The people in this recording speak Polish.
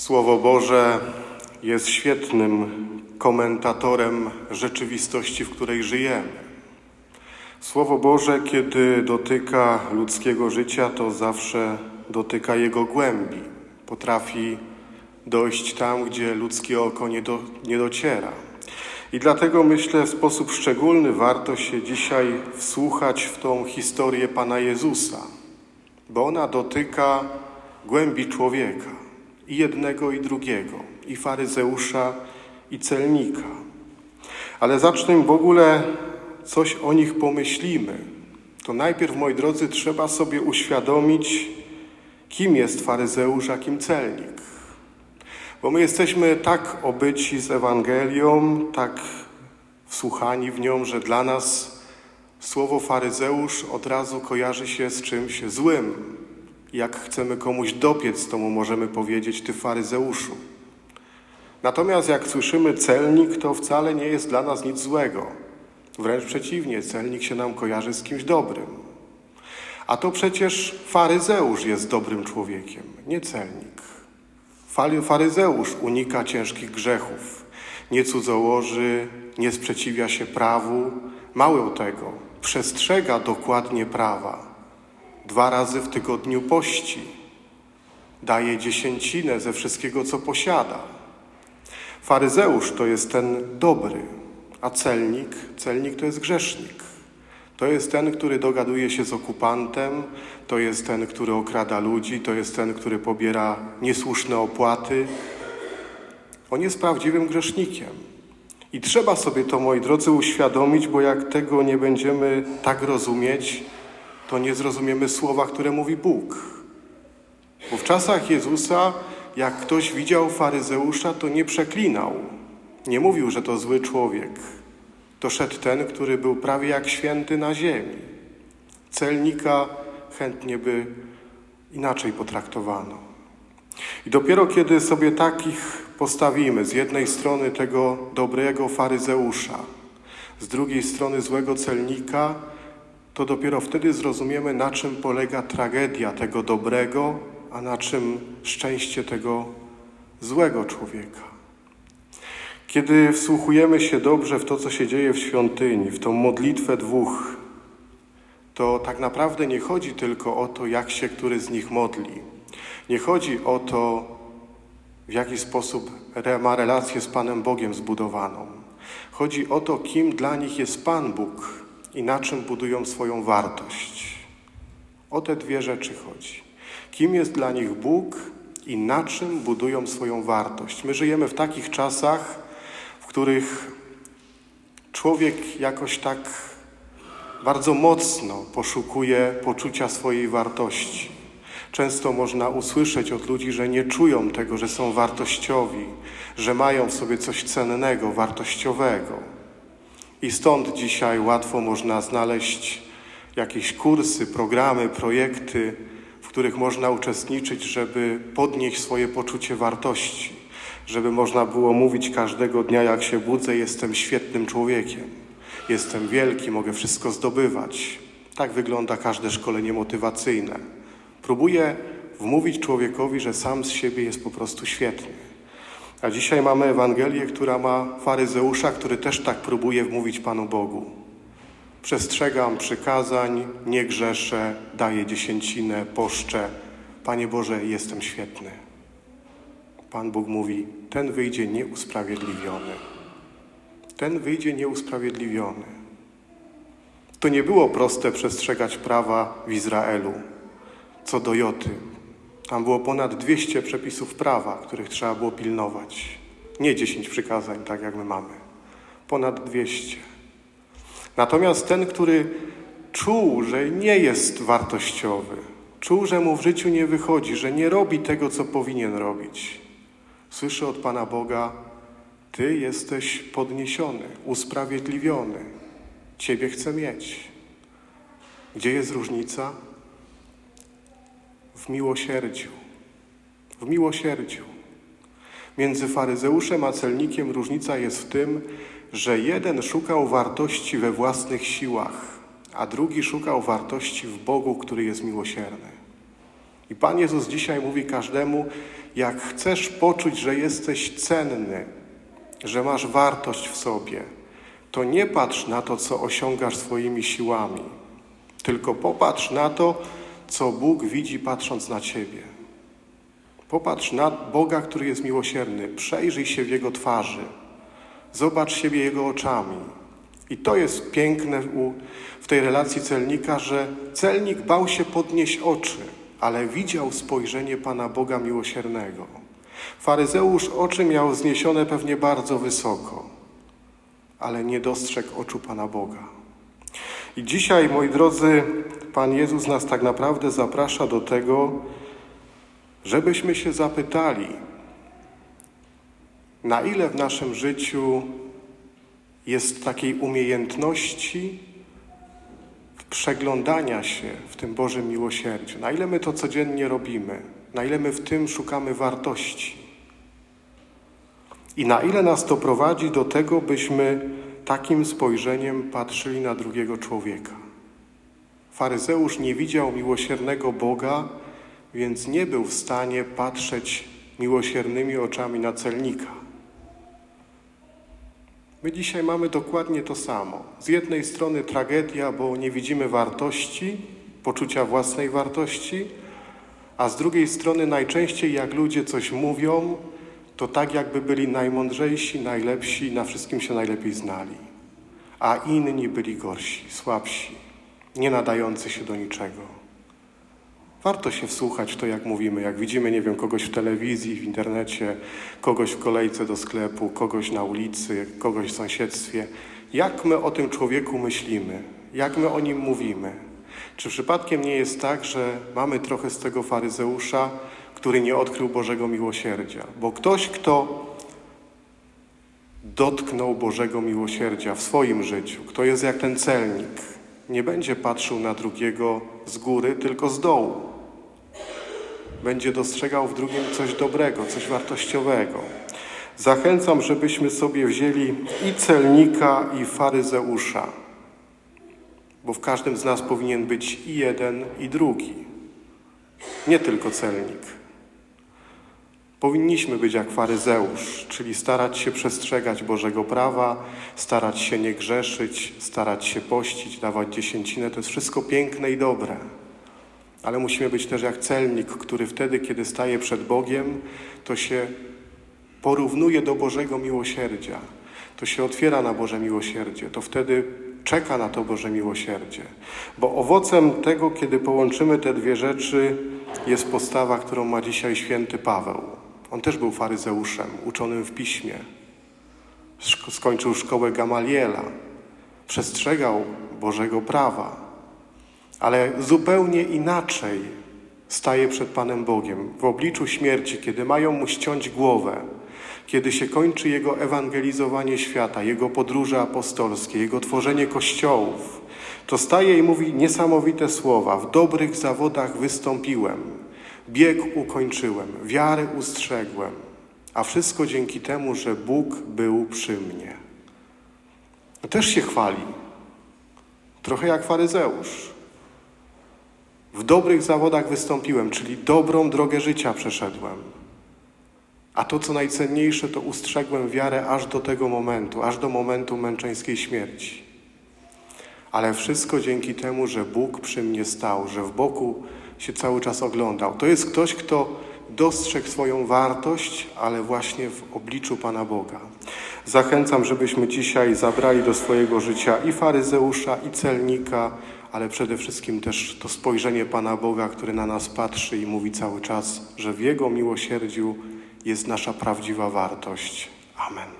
Słowo Boże jest świetnym komentatorem rzeczywistości, w której żyjemy. Słowo Boże, kiedy dotyka ludzkiego życia, to zawsze dotyka jego głębi. Potrafi dojść tam, gdzie ludzkie oko nie, do, nie dociera. I dlatego myślę, w sposób szczególny warto się dzisiaj wsłuchać w tą historię Pana Jezusa, bo ona dotyka głębi człowieka i jednego, i drugiego, i faryzeusza, i celnika. Ale zacznę w ogóle coś o nich pomyślimy. To najpierw, moi drodzy, trzeba sobie uświadomić, kim jest faryzeusz, a kim celnik. Bo my jesteśmy tak obyci z Ewangelią, tak wsłuchani w nią, że dla nas słowo faryzeusz od razu kojarzy się z czymś złym, jak chcemy komuś dopiec, to mu możemy powiedzieć, ty faryzeuszu. Natomiast jak słyszymy celnik, to wcale nie jest dla nas nic złego. Wręcz przeciwnie, celnik się nam kojarzy z kimś dobrym. A to przecież faryzeusz jest dobrym człowiekiem, nie celnik. Faryzeusz unika ciężkich grzechów, nie cudzołoży, nie sprzeciwia się prawu, mało tego, przestrzega dokładnie prawa dwa razy w tygodniu pości, daje dziesięcinę ze wszystkiego, co posiada. Faryzeusz to jest ten dobry, a celnik, celnik to jest grzesznik. To jest ten, który dogaduje się z okupantem, to jest ten, który okrada ludzi, to jest ten, który pobiera niesłuszne opłaty. On jest prawdziwym grzesznikiem. I trzeba sobie to, moi drodzy, uświadomić, bo jak tego nie będziemy tak rozumieć, to nie zrozumiemy słowa, które mówi Bóg. Bo w czasach Jezusa, jak ktoś widział faryzeusza, to nie przeklinał. Nie mówił, że to zły człowiek. To szedł ten, który był prawie jak święty na ziemi. Celnika chętnie by inaczej potraktowano. I dopiero kiedy sobie takich postawimy, z jednej strony tego dobrego faryzeusza, z drugiej strony złego celnika, to dopiero wtedy zrozumiemy, na czym polega tragedia tego dobrego, a na czym szczęście tego złego człowieka. Kiedy wsłuchujemy się dobrze w to, co się dzieje w świątyni, w tą modlitwę dwóch, to tak naprawdę nie chodzi tylko o to, jak się który z nich modli. Nie chodzi o to, w jaki sposób ma relację z Panem Bogiem zbudowaną. Chodzi o to, kim dla nich jest Pan Bóg i na czym budują swoją wartość. O te dwie rzeczy chodzi. Kim jest dla nich Bóg i na czym budują swoją wartość. My żyjemy w takich czasach, w których człowiek jakoś tak bardzo mocno poszukuje poczucia swojej wartości. Często można usłyszeć od ludzi, że nie czują tego, że są wartościowi, że mają w sobie coś cennego, wartościowego. I stąd dzisiaj łatwo można znaleźć jakieś kursy, programy, projekty, w których można uczestniczyć, żeby podnieść swoje poczucie wartości, żeby można było mówić każdego dnia, jak się budzę, jestem świetnym człowiekiem, jestem wielki, mogę wszystko zdobywać. Tak wygląda każde szkolenie motywacyjne. Próbuję wmówić człowiekowi, że sam z siebie jest po prostu świetny. A dzisiaj mamy Ewangelię, która ma faryzeusza, który też tak próbuje wmówić Panu Bogu. Przestrzegam przykazań, nie grzeszę, daję dziesięcinę, poszczę. Panie Boże, jestem świetny. Pan Bóg mówi, ten wyjdzie nieusprawiedliwiony. Ten wyjdzie nieusprawiedliwiony. To nie było proste przestrzegać prawa w Izraelu co do Joty. Tam było ponad 200 przepisów prawa, których trzeba było pilnować. Nie 10 przykazań, tak jak my mamy. Ponad 200. Natomiast ten, który czuł, że nie jest wartościowy, czuł, że mu w życiu nie wychodzi, że nie robi tego, co powinien robić, słyszy od Pana Boga: Ty jesteś podniesiony, usprawiedliwiony. Ciebie chcę mieć. Gdzie jest różnica? W miłosierdziu. W miłosierdziu. Między faryzeuszem a celnikiem różnica jest w tym, że jeden szukał wartości we własnych siłach, a drugi szukał wartości w Bogu, który jest miłosierny. I Pan Jezus dzisiaj mówi każdemu, jak chcesz poczuć, że jesteś cenny, że masz wartość w sobie, to nie patrz na to, co osiągasz swoimi siłami, tylko popatrz na to, co Bóg widzi patrząc na Ciebie. Popatrz na Boga, który jest miłosierny. Przejrzyj się w Jego twarzy. Zobacz siebie Jego oczami. I to jest piękne w tej relacji celnika, że celnik bał się podnieść oczy, ale widział spojrzenie Pana Boga miłosiernego. Faryzeusz oczy miał zniesione pewnie bardzo wysoko, ale nie dostrzegł oczu Pana Boga. I dzisiaj, moi drodzy, Pan Jezus nas tak naprawdę zaprasza do tego, żebyśmy się zapytali, na ile w naszym życiu jest takiej umiejętności przeglądania się w tym Bożym miłosierdziu, na ile my to codziennie robimy, na ile my w tym szukamy wartości? I na ile nas to prowadzi do tego, byśmy takim spojrzeniem patrzyli na drugiego człowieka. Faryzeusz nie widział miłosiernego Boga, więc nie był w stanie patrzeć miłosiernymi oczami na celnika. My dzisiaj mamy dokładnie to samo. Z jednej strony tragedia, bo nie widzimy wartości, poczucia własnej wartości, a z drugiej strony najczęściej jak ludzie coś mówią, to tak jakby byli najmądrzejsi, najlepsi, na wszystkim się najlepiej znali, a inni byli gorsi, słabsi, nie nadający się do niczego. Warto się wsłuchać w to, jak mówimy, jak widzimy, nie wiem, kogoś w telewizji, w internecie, kogoś w kolejce do sklepu, kogoś na ulicy, kogoś w sąsiedztwie. Jak my o tym człowieku myślimy? Jak my o nim mówimy? Czy przypadkiem nie jest tak, że mamy trochę z tego faryzeusza, który nie odkrył Bożego miłosierdzia? Bo ktoś, kto dotknął Bożego miłosierdzia w swoim życiu, kto jest jak ten celnik, nie będzie patrzył na drugiego z góry, tylko z dołu będzie dostrzegał w drugim coś dobrego, coś wartościowego. Zachęcam, żebyśmy sobie wzięli i celnika, i faryzeusza, bo w każdym z nas powinien być i jeden, i drugi, nie tylko celnik. Powinniśmy być jak faryzeusz, czyli starać się przestrzegać Bożego prawa, starać się nie grzeszyć, starać się pościć, dawać dziesięcinę. To jest wszystko piękne i dobre. Ale musimy być też jak celnik, który wtedy, kiedy staje przed Bogiem, to się porównuje do Bożego miłosierdzia. To się otwiera na Boże miłosierdzie. To wtedy czeka na to Boże miłosierdzie. Bo owocem tego, kiedy połączymy te dwie rzeczy, jest postawa, którą ma dzisiaj święty Paweł. On też był faryzeuszem, uczonym w piśmie. Skończył szkołę Gamaliela. Przestrzegał Bożego prawa ale zupełnie inaczej staje przed Panem Bogiem w obliczu śmierci, kiedy mają mu ściąć głowę, kiedy się kończy jego ewangelizowanie świata, jego podróże apostolskie, jego tworzenie kościołów, to staje i mówi niesamowite słowa: W dobrych zawodach wystąpiłem, bieg ukończyłem, wiarę ustrzegłem, a wszystko dzięki temu, że Bóg był przy mnie. Też się chwali, trochę jak faryzeusz. W dobrych zawodach wystąpiłem, czyli dobrą drogę życia przeszedłem. A to, co najcenniejsze, to ustrzegłem wiarę aż do tego momentu, aż do momentu męczeńskiej śmierci. Ale wszystko dzięki temu, że Bóg przy mnie stał, że w boku się cały czas oglądał. To jest ktoś, kto dostrzegł swoją wartość, ale właśnie w obliczu Pana Boga. Zachęcam, żebyśmy dzisiaj zabrali do swojego życia i faryzeusza, i celnika, ale przede wszystkim też to spojrzenie Pana Boga, który na nas patrzy i mówi cały czas, że w Jego miłosierdziu jest nasza prawdziwa wartość. Amen.